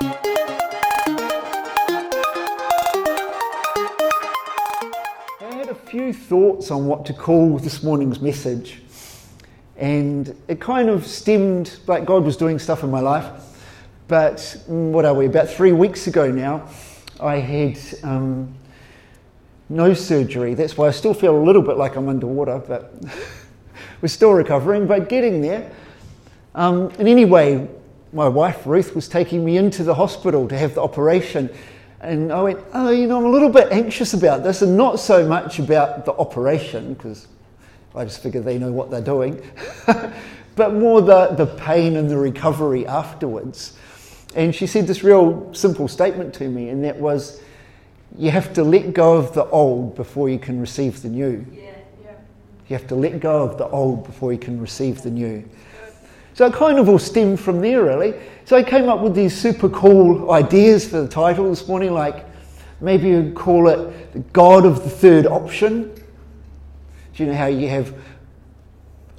I had a few thoughts on what to call this morning's message, and it kind of stemmed like God was doing stuff in my life. But mm, what are we? About three weeks ago now, I had um, nose surgery. That's why I still feel a little bit like I'm underwater, but we're still recovering, but getting there. Um, and anyway, my wife Ruth was taking me into the hospital to have the operation. And I went, oh, you know, I'm a little bit anxious about this, and not so much about the operation, because I just figure they know what they're doing, but more the, the pain and the recovery afterwards. And she said this real simple statement to me, and that was, you have to let go of the old before you can receive the new. Yeah, yeah. You have to let go of the old before you can receive the new. So it kind of all stemmed from there, really. So I came up with these super cool ideas for the title this morning, like maybe you'd call it the God of the Third Option. Do you know how you have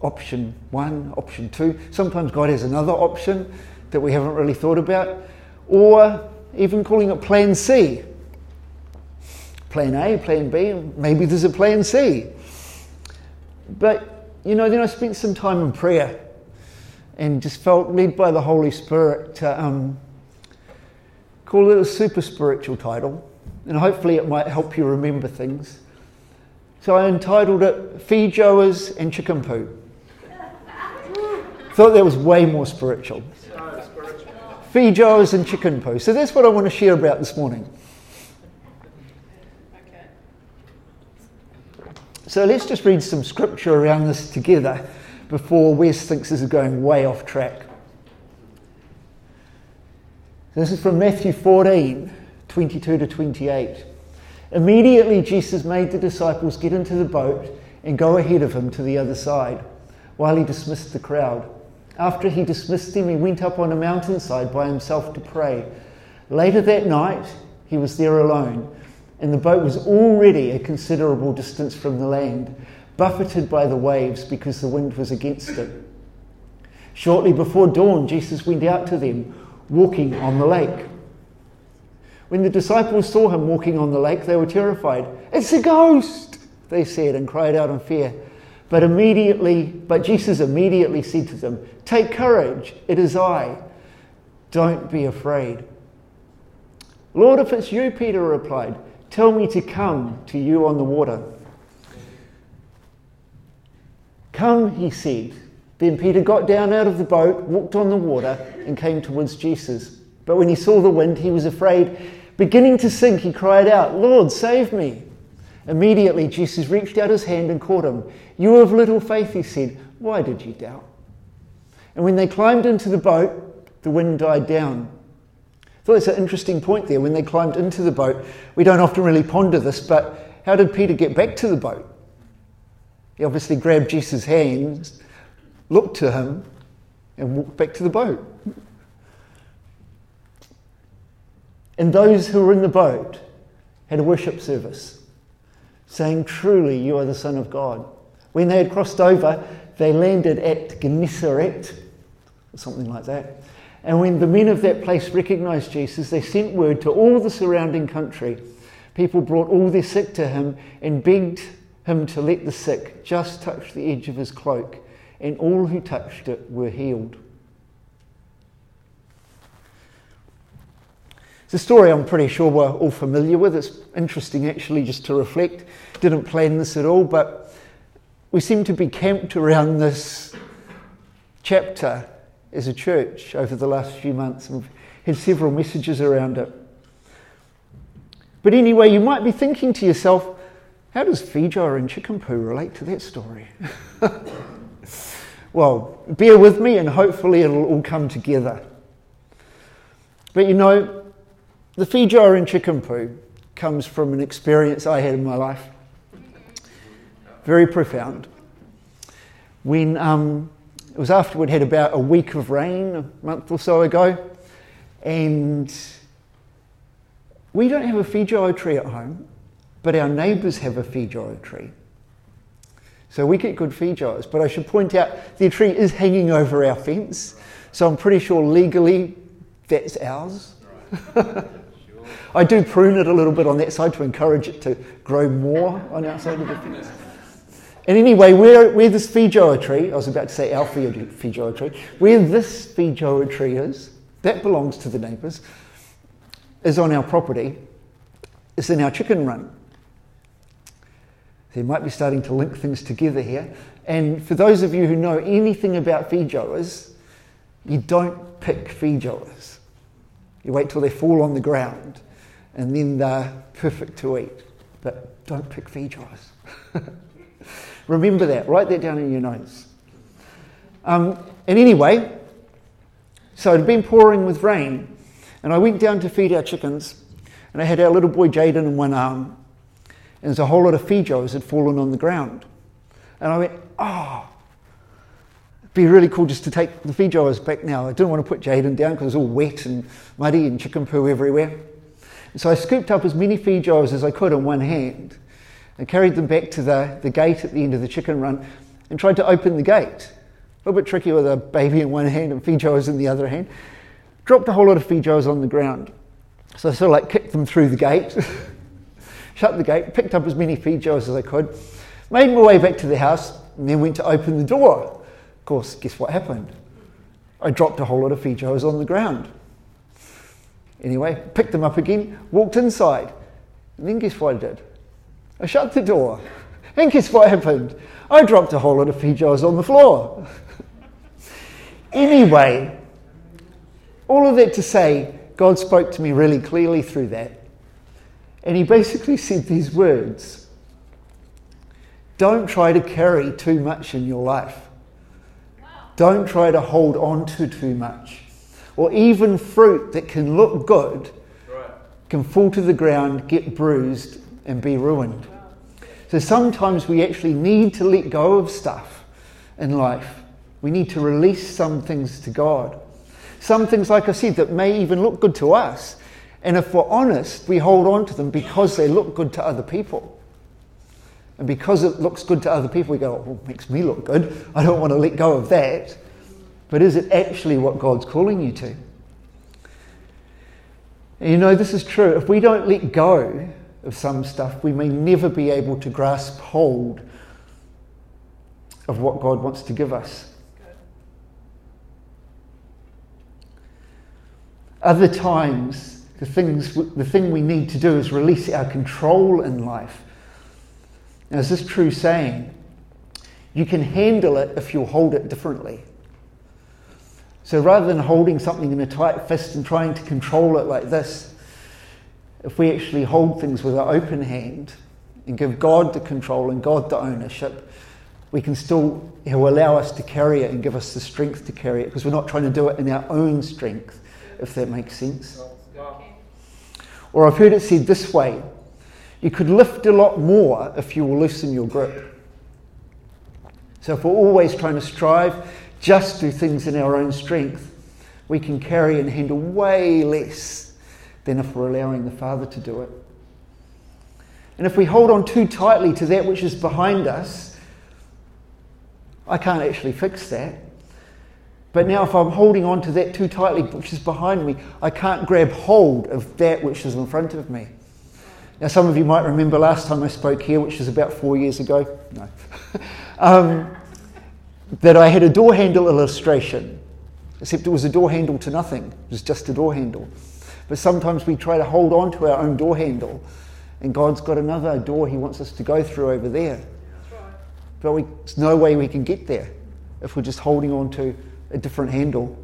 option one, option two? Sometimes God has another option that we haven't really thought about. Or even calling it Plan C. Plan A, Plan B, maybe there's a Plan C. But, you know, then I spent some time in prayer and just felt led by the Holy Spirit to um, call it a super spiritual title, and hopefully it might help you remember things. So I entitled it Feijoas and Chicken Poo. Thought that was way more spiritual. Feijoas and chicken poo. So that's what I want to share about this morning. So let's just read some scripture around this together before Wes thinks this is going way off track. This is from Matthew 14 22 to 28. Immediately, Jesus made the disciples get into the boat and go ahead of him to the other side while he dismissed the crowd. After he dismissed them, he went up on a mountainside by himself to pray. Later that night, he was there alone, and the boat was already a considerable distance from the land, buffeted by the waves because the wind was against it. Shortly before dawn, Jesus went out to them, walking on the lake. When the disciples saw him walking on the lake, they were terrified. It's a ghost, they said, and cried out in fear. But immediately, but Jesus immediately said to them, Take courage, it is I. Don't be afraid. Lord, if it's you, Peter replied, tell me to come to you on the water. Come, he said. Then Peter got down out of the boat, walked on the water, and came towards Jesus. But when he saw the wind, he was afraid. Beginning to sink, he cried out, Lord, save me. Immediately, Jesus reached out his hand and caught him. You of little faith, he said, why did you doubt? And when they climbed into the boat, the wind died down. I thought it's an interesting point there. When they climbed into the boat, we don't often really ponder this, but how did Peter get back to the boat? He obviously grabbed Jesus' hands, looked to him, and walked back to the boat. And those who were in the boat had a worship service, saying, Truly, you are the Son of God. When they had crossed over, they landed at Gennesaret, or something like that. And when the men of that place recognized Jesus, they sent word to all the surrounding country. People brought all their sick to him and begged him to let the sick just touch the edge of his cloak, and all who touched it were healed. It's a story I'm pretty sure we're all familiar with. It's interesting actually just to reflect. Didn't plan this at all, but we seem to be camped around this chapter as a church over the last few months. We've had several messages around it. But anyway, you might be thinking to yourself, how does Feijoa and chicken poo relate to that story? well, bear with me and hopefully it'll all come together. But you know, the Feijoa and chicken poo comes from an experience I had in my life. Very profound. When um, it was after we'd had about a week of rain a month or so ago, and we don't have a Feijoa tree at home, but our neighbours have a Feijoa tree. So we get good Feijoas, but I should point out the tree is hanging over our fence, so I'm pretty sure legally that's ours. I do prune it a little bit on that side to encourage it to grow more on our side of the fence. And anyway, where, where this feijoa tree, I was about to say our feijoa tree, where this feijoa tree is, that belongs to the neighbours, is on our property, is in our chicken run. So you might be starting to link things together here. And for those of you who know anything about feijoas, you don't pick feijoas. You wait till they fall on the ground and then they're perfect to eat. But don't pick feijoas. Remember that. Write that down in your notes. Um, and anyway, so it had been pouring with rain, and I went down to feed our chickens, and I had our little boy Jaden in one arm, and there's a whole lot of feijoas had fallen on the ground. And I went, oh, it'd be really cool just to take the feijoas back now. I didn't want to put Jaden down because it was all wet and muddy and chicken poo everywhere. So I scooped up as many feijoas as I could in one hand and carried them back to the, the gate at the end of the chicken run and tried to open the gate. A little bit tricky with a baby in one hand and feijoas in the other hand. Dropped a whole lot of feijoas on the ground. So I sort of like kicked them through the gate, shut the gate, picked up as many feijoas as I could, made my way back to the house, and then went to open the door. Of course, guess what happened? I dropped a whole lot of feijoas on the ground. Anyway, picked them up again, walked inside, and then guess what I did? I shut the door. And guess what happened? I dropped a whole lot of feijoas on the floor. anyway, all of that to say, God spoke to me really clearly through that. And he basically said these words Don't try to carry too much in your life. Don't try to hold on to too much. Or even fruit that can look good can fall to the ground, get bruised, and be ruined. So sometimes we actually need to let go of stuff in life. We need to release some things to God. Some things, like I said, that may even look good to us. And if we're honest, we hold on to them because they look good to other people. And because it looks good to other people, we go, well, it makes me look good. I don't want to let go of that. But is it actually what God's calling you to? And you know, this is true. If we don't let go of some stuff, we may never be able to grasp hold of what God wants to give us. Other times, the, things, the thing we need to do is release our control in life. Now, is this true saying? You can handle it if you hold it differently. So rather than holding something in a tight fist and trying to control it like this, if we actually hold things with an open hand and give God the control and God the ownership, we can still, He'll allow us to carry it and give us the strength to carry it because we're not trying to do it in our own strength, if that makes sense. Or I've heard it said this way you could lift a lot more if you will loosen your grip. So if we're always trying to strive just do things in our own strength, we can carry and handle way less than if we're allowing the Father to do it. And if we hold on too tightly to that which is behind us, I can't actually fix that. But now, if I'm holding on to that too tightly, which is behind me, I can't grab hold of that which is in front of me. Now, some of you might remember last time I spoke here, which was about four years ago. No. um, that I had a door handle illustration, except it was a door handle to nothing. It was just a door handle. But sometimes we try to hold on to our own door handle, and God's got another door He wants us to go through over there. But we, there's no way we can get there if we're just holding on to a different handle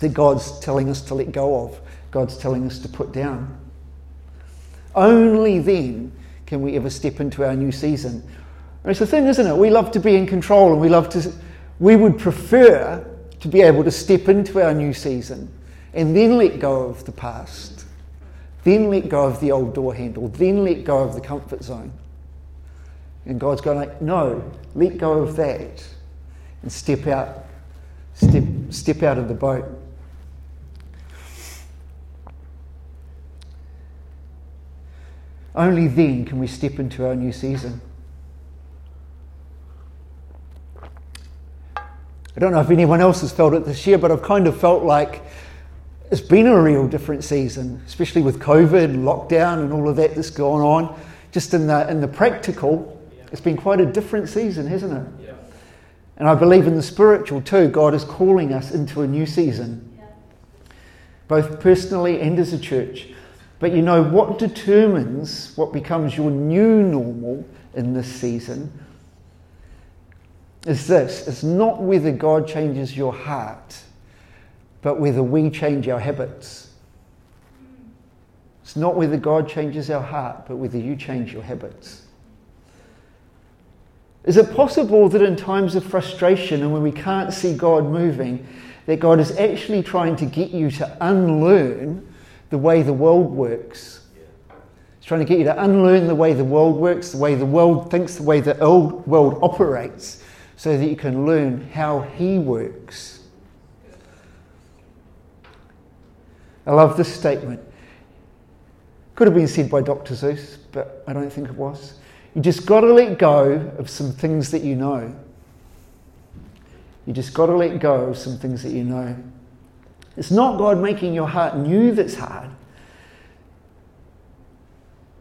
that God's telling us to let go of, God's telling us to put down. Only then can we ever step into our new season. It's the thing, isn't it? We love to be in control and we love to, we would prefer to be able to step into our new season and then let go of the past, then let go of the old door handle, then let go of the comfort zone. And God's going like, no, let go of that and step out, step, step out of the boat. Only then can we step into our new season. I don't know if anyone else has felt it this year, but I've kind of felt like it's been a real different season, especially with COVID, lockdown, and all of that that's going on. Just in the, in the practical, it's been quite a different season, hasn't it? And I believe in the spiritual too. God is calling us into a new season, both personally and as a church. But you know, what determines what becomes your new normal in this season is this it's not whether God changes your heart, but whether we change our habits. It's not whether God changes our heart, but whether you change your habits. Is it possible that in times of frustration and when we can't see God moving, that God is actually trying to get you to unlearn the way the world works? He's trying to get you to unlearn the way the world works, the way the world thinks, the way the old world operates, so that you can learn how He works. I love this statement. Could have been said by Dr. Seuss, but I don't think it was. You just got to let go of some things that you know. You just got to let go of some things that you know. It's not God making your heart new that's hard.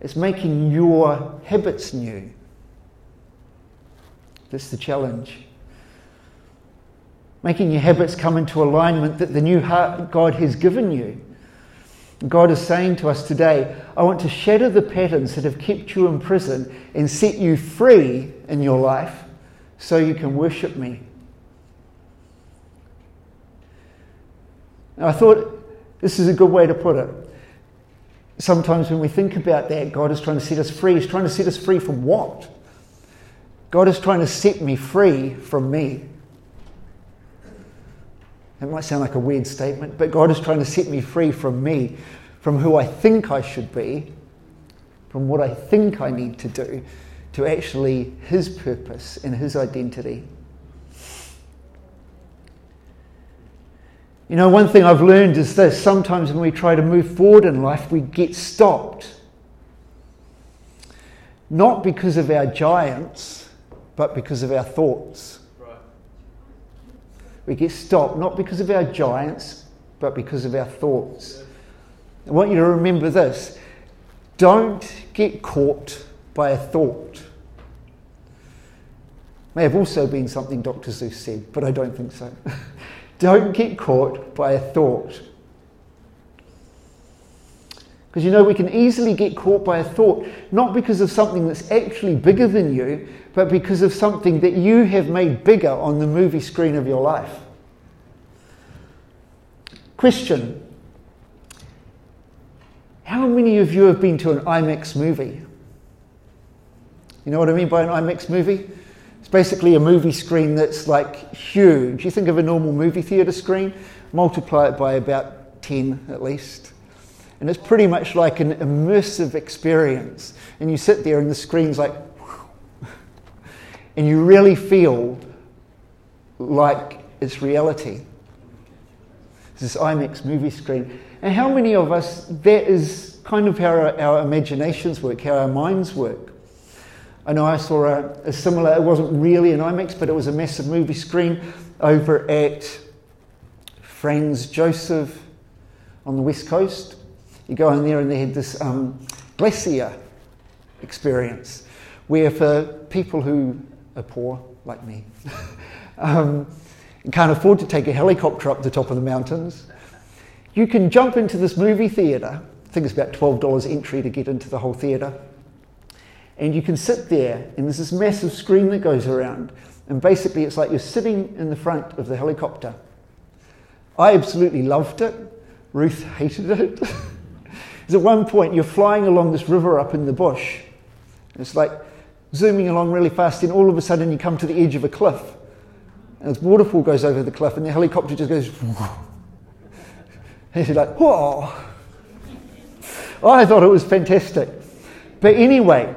It's making your habits new. That's the challenge. Making your habits come into alignment that the new heart God has given you. God is saying to us today, I want to shatter the patterns that have kept you in prison and set you free in your life so you can worship me. Now, I thought this is a good way to put it. Sometimes when we think about that, God is trying to set us free. He's trying to set us free from what? God is trying to set me free from me. It might sound like a weird statement, but God is trying to set me free from me, from who I think I should be, from what I think I need to do, to actually His purpose and His identity. You know, one thing I've learned is this sometimes when we try to move forward in life, we get stopped. Not because of our giants, but because of our thoughts. We get stopped not because of our giants, but because of our thoughts. I want you to remember this don't get caught by a thought. May have also been something Dr. Seuss said, but I don't think so. don't get caught by a thought. Because you know, we can easily get caught by a thought, not because of something that's actually bigger than you, but because of something that you have made bigger on the movie screen of your life. Question How many of you have been to an IMAX movie? You know what I mean by an IMAX movie? It's basically a movie screen that's like huge. You think of a normal movie theatre screen, multiply it by about 10 at least. And it's pretty much like an immersive experience. And you sit there and the screen's like, and you really feel like it's reality. It's this IMAX movie screen. And how many of us, that is kind of how our, our imaginations work, how our minds work. I know I saw a, a, similar, it wasn't really an IMAX, but it was a massive movie screen over at Franz Josef on the west coast. You go in there and they had this um, glacier experience where for people who are poor, like me, um, can't afford to take a helicopter up the top of the mountains, you can jump into this movie theatre. I think it's about $12 entry to get into the whole theatre. And you can sit there, and there's this massive screen that goes around. And basically, it's like you're sitting in the front of the helicopter. I absolutely loved it. Ruth hated it. at one point you're flying along this river up in the bush. It's like zooming along really fast, and all of a sudden you come to the edge of a cliff. And this waterfall goes over the cliff, and the helicopter just goes. and you're like, whoa. I thought it was fantastic. But anyway,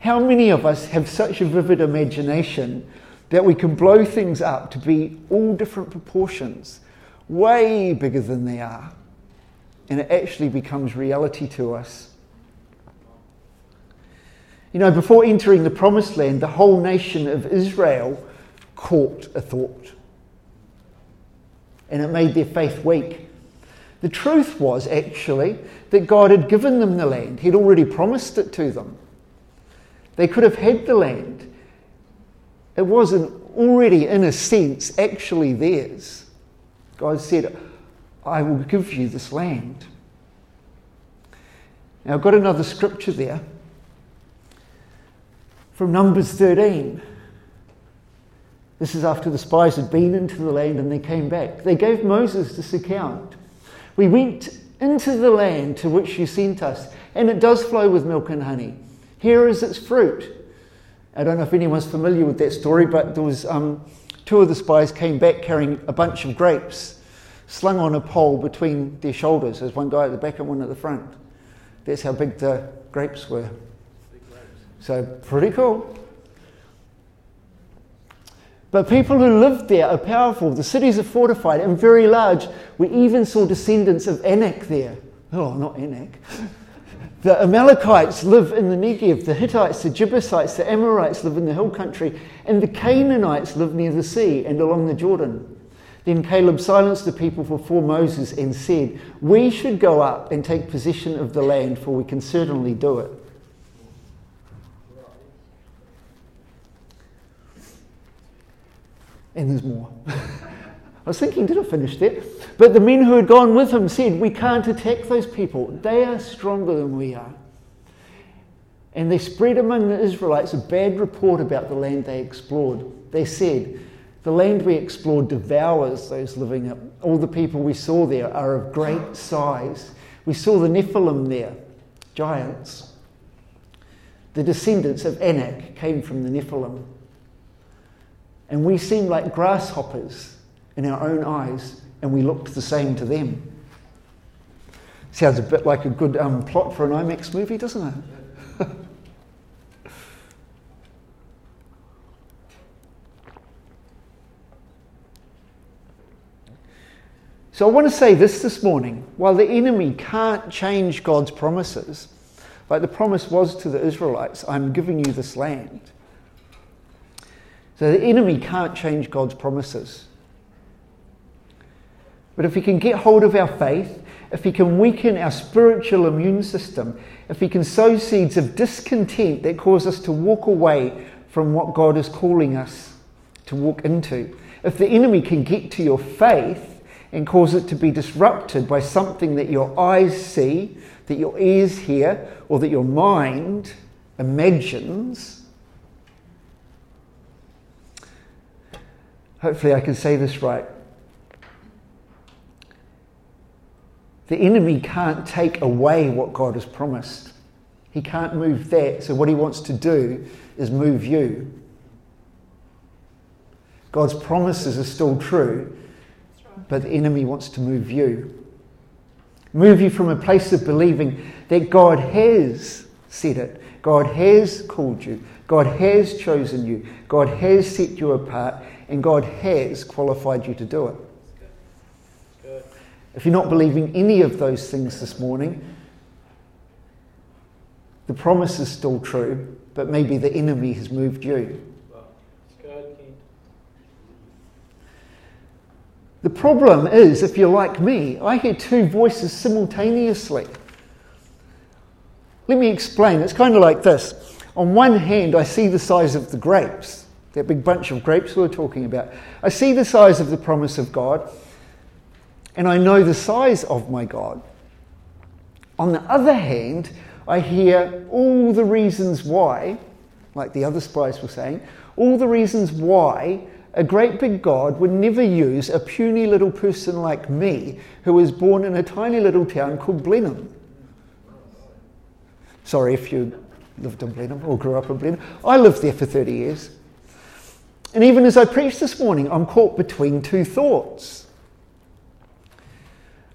how many of us have such a vivid imagination that we can blow things up to be all different proportions, way bigger than they are? And it actually becomes reality to us. You know, before entering the promised land, the whole nation of Israel caught a thought. and it made their faith weak. The truth was actually that God had given them the land, He'd already promised it to them. They could have had the land. It wasn't already, in a sense, actually theirs. God said, I will give you this land. Now, I've got another scripture there from Numbers 13. This is after the spies had been into the land and they came back. They gave Moses this account. We went into the land to which you sent us, and it does flow with milk and honey. Here is its fruit. I don't know if anyone's familiar with that story, but there was um, two of the spies came back carrying a bunch of grapes slung on a pole between their shoulders. There's one guy at the back and one at the front. That's how big the grapes were. So pretty cool. But people who lived there are powerful. The cities are fortified and very large. We even saw descendants of Anak there. Oh, not Anak. The Amalekites live in the Negev, the Hittites, the Jebusites, the Amorites live in the hill country, and the Canaanites live near the sea and along the Jordan. Then Caleb silenced the people before Moses and said, We should go up and take possession of the land, for we can certainly do it. And there's more. I was thinking, did I finish that? But the men who had gone with him said, We can't attack those people. They are stronger than we are. And they spread among the Israelites a bad report about the land they explored. They said, The land we explored devours those living up. All the people we saw there are of great size. We saw the Nephilim there, giants. The descendants of Anak came from the Nephilim. And we seem like grasshoppers in our own eyes and we looked the same to them. Sounds a bit like a good um, plot for an IMAX movie, doesn't it? so I want to say this this morning. While the enemy can't change God's promises, like the promise was to the Israelites, I'm giving you this land. So the enemy can't change God's promises. But if he can get hold of our faith, if he can weaken our spiritual immune system, if he can sow seeds of discontent that cause us to walk away from what God is calling us to walk into, if the enemy can get to your faith and cause it to be disrupted by something that your eyes see, that your ears hear, or that your mind imagines, hopefully I can say this right. The enemy can't take away what God has promised. He can't move that. So, what he wants to do is move you. God's promises are still true, but the enemy wants to move you. Move you from a place of believing that God has said it, God has called you, God has chosen you, God has set you apart, and God has qualified you to do it. If you're not believing any of those things this morning, the promise is still true, but maybe the enemy has moved you. The problem is, if you're like me, I hear two voices simultaneously. Let me explain. It's kind of like this. On one hand, I see the size of the grapes, that big bunch of grapes we were talking about. I see the size of the promise of God, and I know the size of my God. On the other hand, I hear all the reasons why, like the other spies were saying, all the reasons why a great big God would never use a puny little person like me who was born in a tiny little town called Blenheim. Sorry if you lived in Blenheim or grew up in Blenheim. I lived there for 30 years. And even as I preach this morning, I'm caught between two thoughts.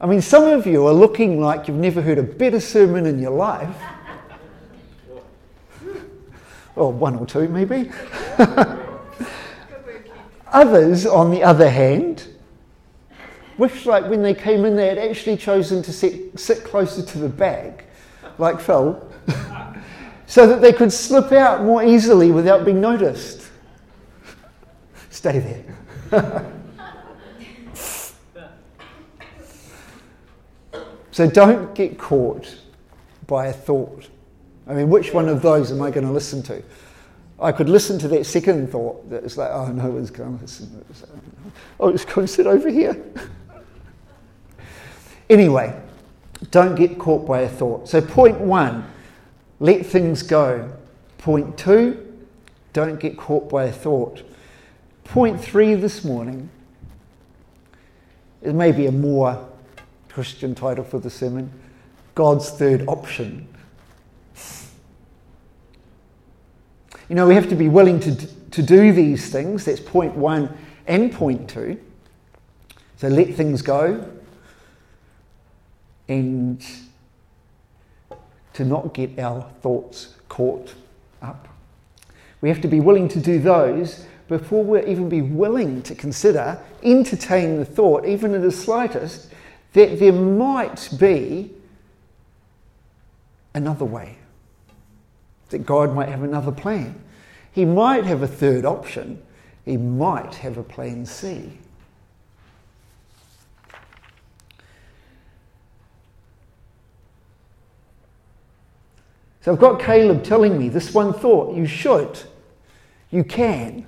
I mean, some of you are looking like you've never heard a better sermon in your life. or one or two, maybe. Others, on the other hand, wish like when they came in, they had actually chosen to sit, sit closer to the back, like Phil, so that they could slip out more easily without being noticed. Stay there. So don't get caught by a thought. I mean, which one of those am I going to listen to? I could listen to that second thought that is like, oh, no one's going to listen. Oh, go and sit over here. anyway, don't get caught by a thought. So, point one, let things go. Point two, don't get caught by a thought. Point three this morning, it may be a more Christian title for the sermon God's third option. You know, we have to be willing to, to do these things. That's point one and point two. So let things go and to not get our thoughts caught up. We have to be willing to do those before we even be willing to consider, entertain the thought, even in the slightest, that there might be another way, that God might have another plan. He might have a third option, he might have a plan C. So I've got Caleb telling me this one thought you should, you can.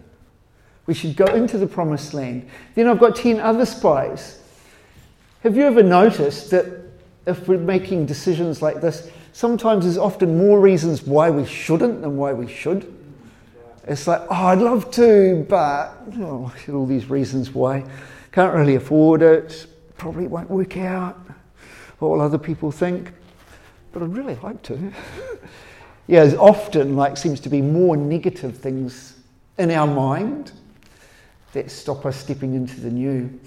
We should go into the promised land. Then I've got 10 other spies. Have you ever noticed that if we're making decisions like this, sometimes there's often more reasons why we shouldn't than why we should? It's like, oh, I'd love to, but oh, all these reasons why. Can't really afford it, probably won't work out, what will other people think? But I'd really like to. yeah, there's often like seems to be more negative things in our mind that stop us stepping into the new.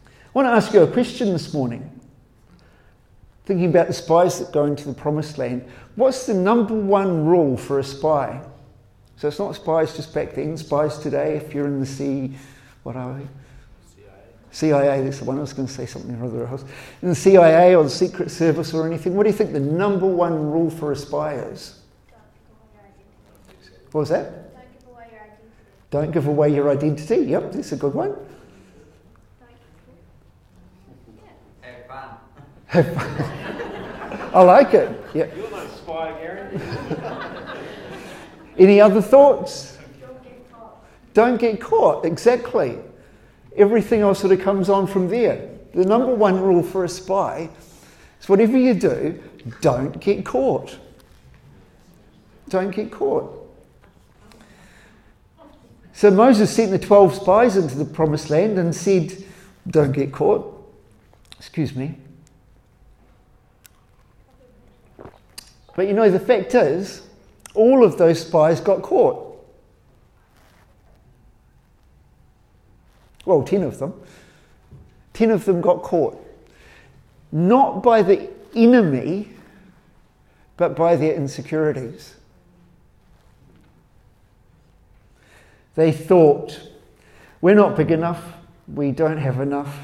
I want to ask you a question this morning. Thinking about the spies that go into the promised land, what's the number one rule for a spy? So it's not spies just back then, spies today, if you're in the sea, what are we? CIA. CIA, that's the one I was going to say something or other else. In the CIA or the Secret Service or anything, what do you think the number one rule for a spy is? What was that? Don't give away your identity. Yep, that's a good one. Have fun. I like it. Yeah. You're no spy, Gary. Any other thoughts? Don't get caught. Don't get caught. Exactly. Everything else sort of comes on from there. The number one rule for a spy is whatever you do, don't get caught. Don't get caught. So Moses sent the 12 spies into the promised land and said, Don't get caught. Excuse me. But you know, the fact is, all of those spies got caught. Well, 10 of them. 10 of them got caught. Not by the enemy, but by their insecurities. They thought, we're not big enough, we don't have enough,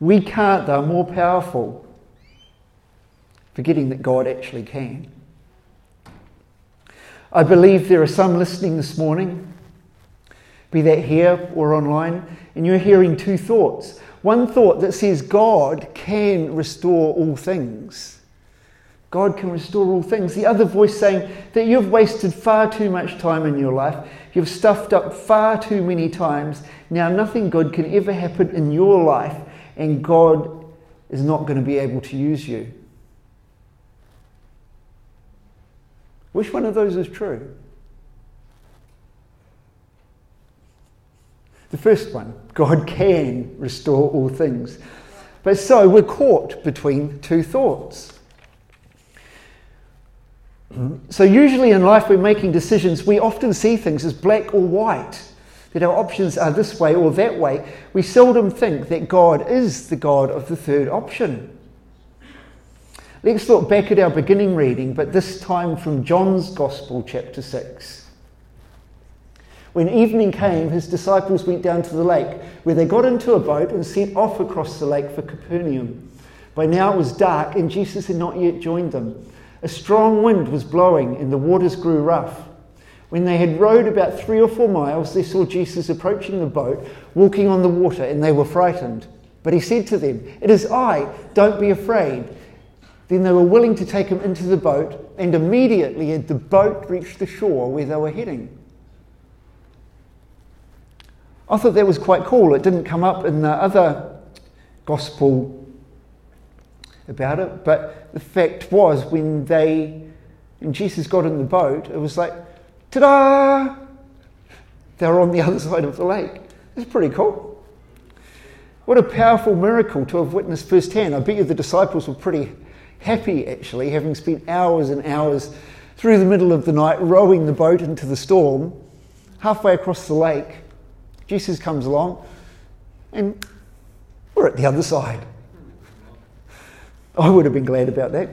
we can't, they're more powerful, forgetting that God actually can. I believe there are some listening this morning, be that here or online, and you're hearing two thoughts. One thought that says God can restore all things God can restore all things. The other voice saying that you've wasted far too much time in your life, you've stuffed up far too many times. Now, nothing good can ever happen in your life, and God is not going to be able to use you. Which one of those is true? The first one God can restore all things. But so we're caught between two thoughts. So, usually in life, we're making decisions, we often see things as black or white, that our options are this way or that way. We seldom think that God is the God of the third option. Let's look back at our beginning reading, but this time from John's Gospel, chapter 6. When evening came, his disciples went down to the lake, where they got into a boat and set off across the lake for Capernaum. By now it was dark, and Jesus had not yet joined them. A strong wind was blowing and the waters grew rough. When they had rowed about three or four miles, they saw Jesus approaching the boat, walking on the water, and they were frightened. But he said to them, It is I, don't be afraid. Then they were willing to take him into the boat, and immediately the boat reached the shore where they were heading. I thought that was quite cool. It didn't come up in the other gospel about it, but the fact was when they and Jesus got in the boat, it was like, ta-da! They were on the other side of the lake. It's pretty cool. What a powerful miracle to have witnessed firsthand. I bet you the disciples were pretty happy actually, having spent hours and hours through the middle of the night rowing the boat into the storm, halfway across the lake. Jesus comes along, and we're at the other side. I would have been glad about that.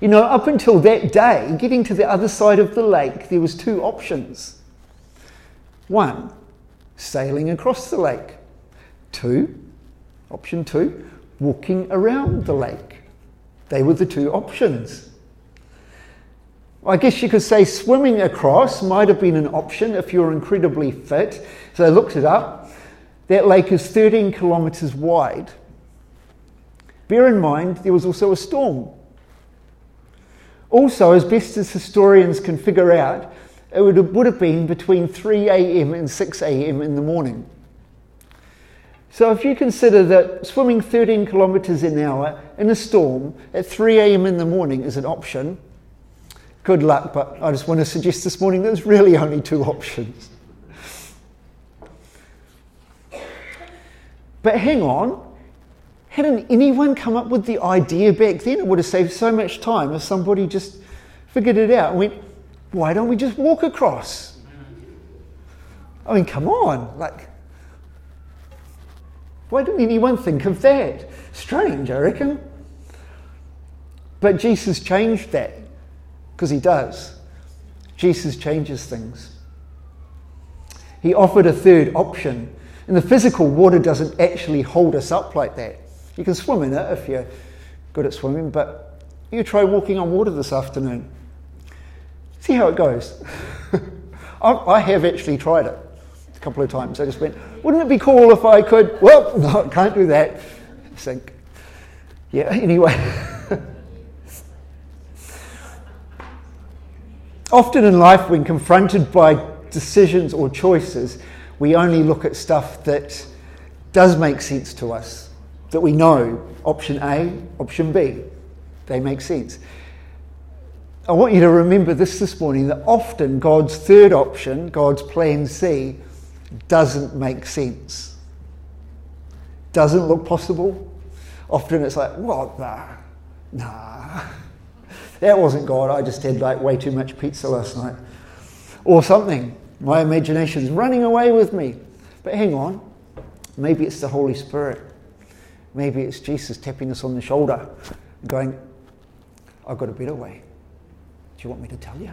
You know, up until that day, getting to the other side of the lake, there was two options. One, sailing across the lake. Two, option two, walking around the lake. They were the two options. I guess you could say swimming across might have been an option if you're incredibly fit. So I looked it up. That lake is 13 kilometres wide. Bear in mind, there was also a storm. Also, as best as historians can figure out, it would have, would have been between 3 a.m. and 6 a.m. in the morning. So, if you consider that swimming 13 kilometres an hour in a storm at 3 a.m. in the morning is an option, good luck, but I just want to suggest this morning there's really only two options. But hang on, hadn't anyone come up with the idea back then? It would have saved so much time if somebody just figured it out and went, why don't we just walk across? I mean, come on, like, why didn't anyone think of that? Strange, I reckon. But Jesus changed that because he does. Jesus changes things. He offered a third option. In the physical, water doesn't actually hold us up like that. You can swim in it if you're good at swimming, but you try walking on water this afternoon. See how it goes. I have actually tried it a couple of times. I just went, wouldn't it be cool if I could? Well, no, can't do that. Sink. Yeah, anyway. Often in life, when confronted by decisions or choices, we only look at stuff that does make sense to us, that we know option A, option B, they make sense. I want you to remember this this morning that often God's third option, God's plan C, doesn't make sense. Doesn't look possible. Often it's like, what? Nah, nah. That wasn't God. I just had like way too much pizza last night. Or something. My imagination's running away with me. But hang on. Maybe it's the Holy Spirit. Maybe it's Jesus tapping us on the shoulder, going, I've got a better way. Do you want me to tell you?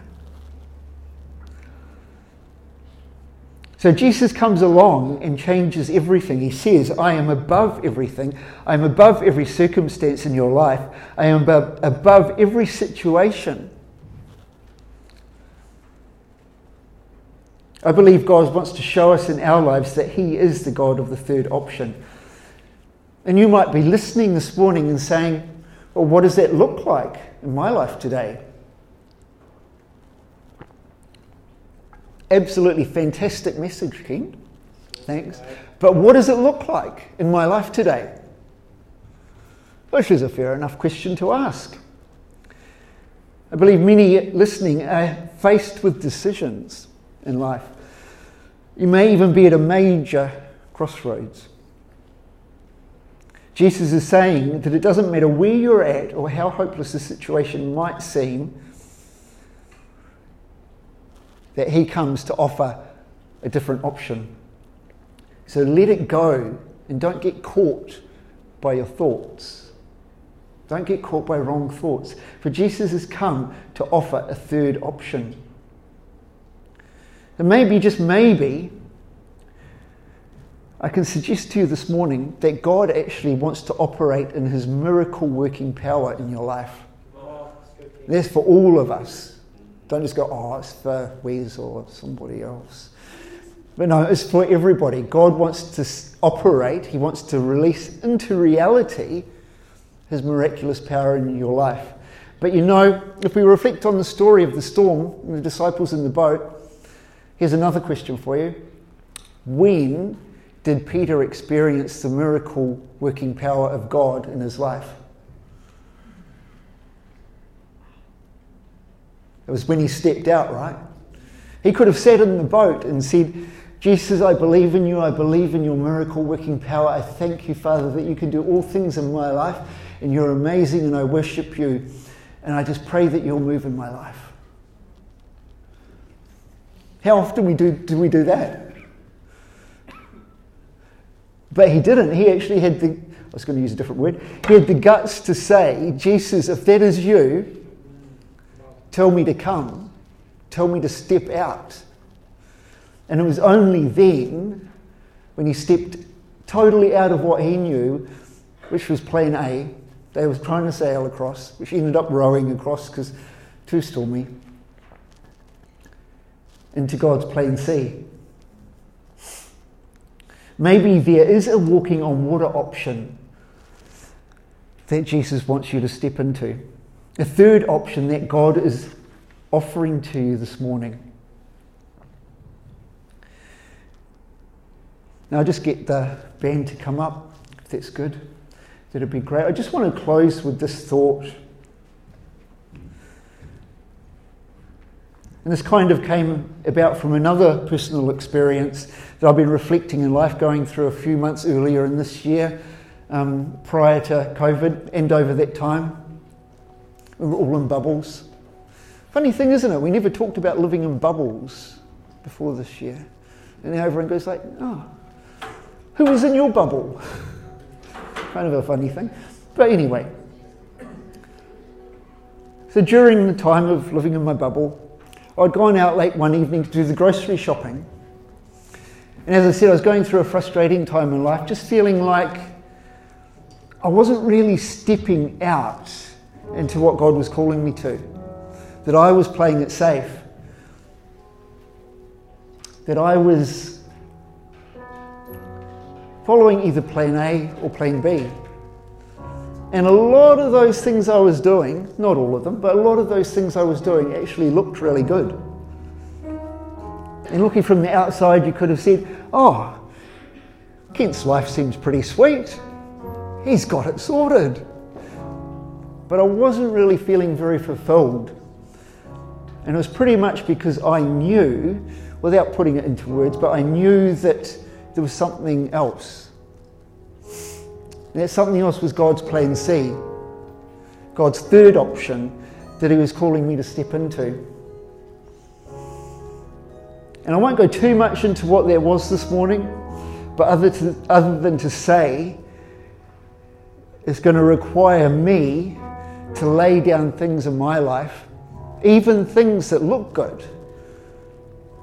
So Jesus comes along and changes everything. He says, I am above everything. I am above every circumstance in your life. I am above, above every situation. I believe God wants to show us in our lives that He is the God of the third option. And you might be listening this morning and saying, Well, what does that look like in my life today? Absolutely fantastic message, King. Thanks. But what does it look like in my life today? Which is a fair enough question to ask. I believe many listening are faced with decisions in life. You may even be at a major crossroads. Jesus is saying that it doesn't matter where you're at or how hopeless the situation might seem, that he comes to offer a different option. So let it go and don't get caught by your thoughts. Don't get caught by wrong thoughts. For Jesus has come to offer a third option. And maybe, just maybe, I can suggest to you this morning that God actually wants to operate in his miracle working power in your life. That's for all of us. Don't just go, oh, it's for Wes or somebody else. But no, it's for everybody. God wants to operate, He wants to release into reality His miraculous power in your life. But you know, if we reflect on the story of the storm and the disciples in the boat, here's another question for you. When did Peter experience the miracle working power of God in his life? It was when he stepped out, right? He could have sat in the boat and said, Jesus, I believe in you. I believe in your miracle working power. I thank you, Father, that you can do all things in my life, and you're amazing, and I worship you. And I just pray that you'll move in my life. How often we do, do we do that? But he didn't. He actually had the, I was going to use a different word, he had the guts to say, Jesus, if that is you, Tell me to come. Tell me to step out. And it was only then, when he stepped totally out of what he knew, which was plan A, they was trying to sail across, which ended up rowing across because too stormy, into God's plan C. Maybe there is a walking on water option that Jesus wants you to step into. A third option that God is offering to you this morning. Now, I'll just get the band to come up, if that's good. That'd be great. I just want to close with this thought. And this kind of came about from another personal experience that I've been reflecting in life, going through a few months earlier in this year, um, prior to COVID, and over that time. We were all in bubbles. Funny thing, isn't it? We never talked about living in bubbles before this year. And now everyone goes like, oh, who was in your bubble? kind of a funny thing. But anyway. So during the time of living in my bubble, I'd gone out late one evening to do the grocery shopping. And as I said, I was going through a frustrating time in life, just feeling like I wasn't really stepping out into what God was calling me to. That I was playing it safe. That I was following either plan A or plan B. And a lot of those things I was doing, not all of them, but a lot of those things I was doing actually looked really good. And looking from the outside, you could have said, oh, Kent's life seems pretty sweet. He's got it sorted but I wasn't really feeling very fulfilled. And it was pretty much because I knew, without putting it into words, but I knew that there was something else. That something else was God's plan C, God's third option that He was calling me to step into. And I won't go too much into what that was this morning, but other, to, other than to say, it's going to require me to lay down things in my life, even things that look good,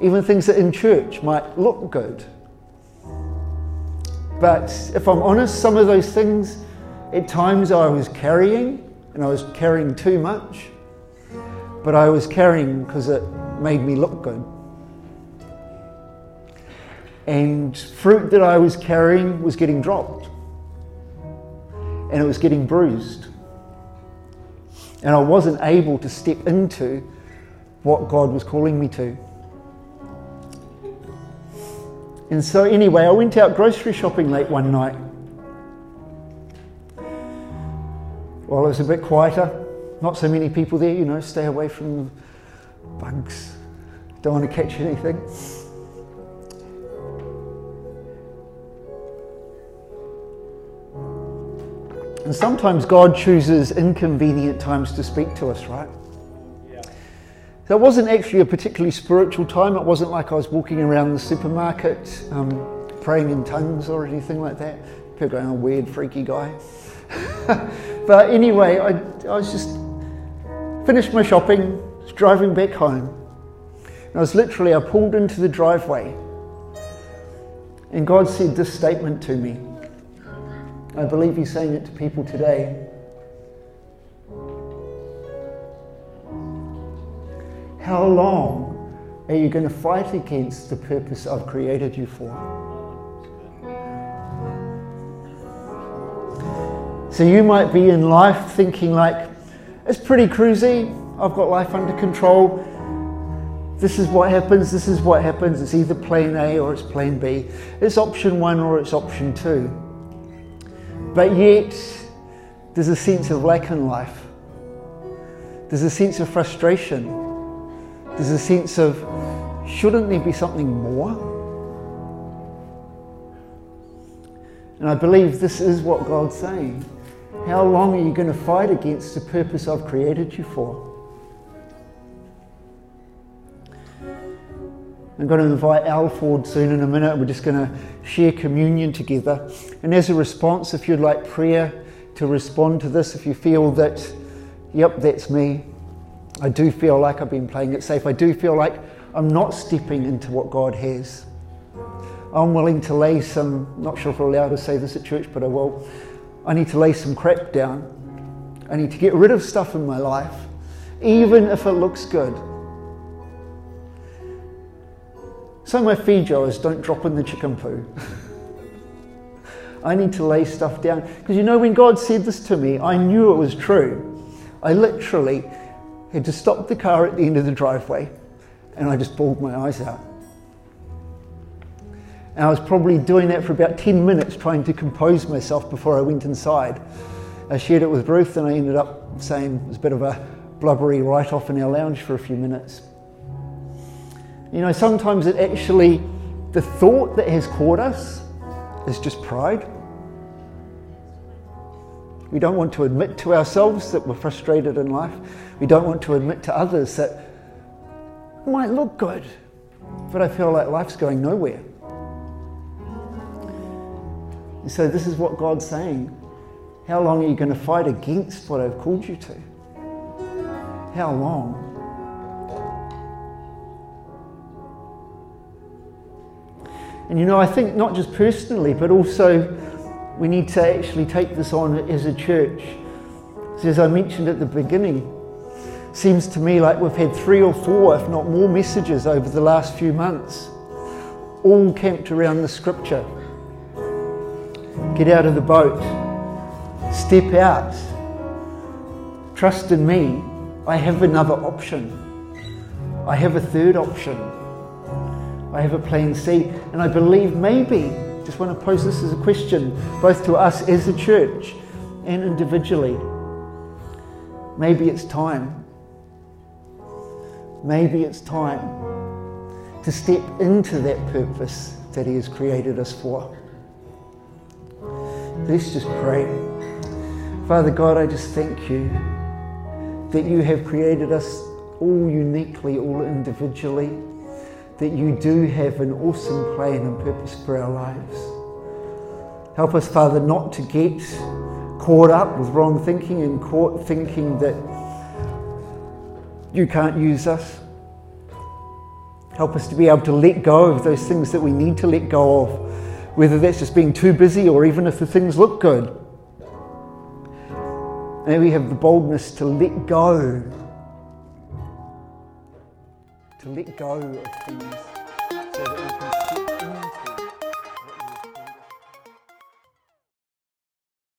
even things that in church might look good. But if I'm honest, some of those things at times I was carrying, and I was carrying too much, but I was carrying because it made me look good. And fruit that I was carrying was getting dropped, and it was getting bruised. And I wasn't able to step into what God was calling me to. And so, anyway, I went out grocery shopping late one night. While it was a bit quieter, not so many people there, you know, stay away from the bugs, don't want to catch anything. And sometimes God chooses inconvenient times to speak to us, right? Yeah. So it wasn't actually a particularly spiritual time. It wasn't like I was walking around the supermarket um, praying in tongues or anything like that. People going, a weird, freaky guy. but anyway, I, I was just finished my shopping, was driving back home. And I was literally, I pulled into the driveway. And God said this statement to me. I believe he's saying it to people today. How long are you going to fight against the purpose I've created you for? So you might be in life thinking like, it's pretty cruisy, I've got life under control. This is what happens, this is what happens. It's either plan A or it's plan B. It's option one or it's option two. But yet, there's a sense of lack in life. There's a sense of frustration. There's a sense of, shouldn't there be something more? And I believe this is what God's saying. How long are you going to fight against the purpose I've created you for? I'm going to invite Al forward soon in a minute. We're just going to share communion together. And as a response, if you'd like prayer to respond to this, if you feel that, yep, that's me, I do feel like I've been playing it safe, I do feel like I'm not stepping into what God has. I'm willing to lay some, not sure if we're allowed to say this at church, but I will. I need to lay some crap down. I need to get rid of stuff in my life, even if it looks good. So my Fijo is don't drop in the chicken poo. I need to lay stuff down. Because you know, when God said this to me, I knew it was true. I literally had to stop the car at the end of the driveway and I just bawled my eyes out. And I was probably doing that for about 10 minutes trying to compose myself before I went inside. I shared it with Ruth and I ended up saying it was a bit of a blubbery write off in our lounge for a few minutes. You know, sometimes it actually, the thought that has caught us is just pride. We don't want to admit to ourselves that we're frustrated in life. We don't want to admit to others that it might look good, but I feel like life's going nowhere. And so, this is what God's saying. How long are you going to fight against what I've called you to? How long? And you know, I think not just personally, but also we need to actually take this on as a church. So as I mentioned at the beginning, seems to me like we've had three or four, if not more, messages over the last few months, all camped around the scripture. Get out of the boat, step out, trust in me. I have another option. I have a third option. I have a plan C. And I believe maybe, just want to pose this as a question, both to us as a church and individually. Maybe it's time. Maybe it's time to step into that purpose that He has created us for. Let's just pray. Father God, I just thank you that you have created us all uniquely, all individually that you do have an awesome plan and purpose for our lives. Help us, Father, not to get caught up with wrong thinking and caught thinking that you can't use us. Help us to be able to let go of those things that we need to let go of, whether that's just being too busy or even if the things look good. May we have the boldness to let go to let go of things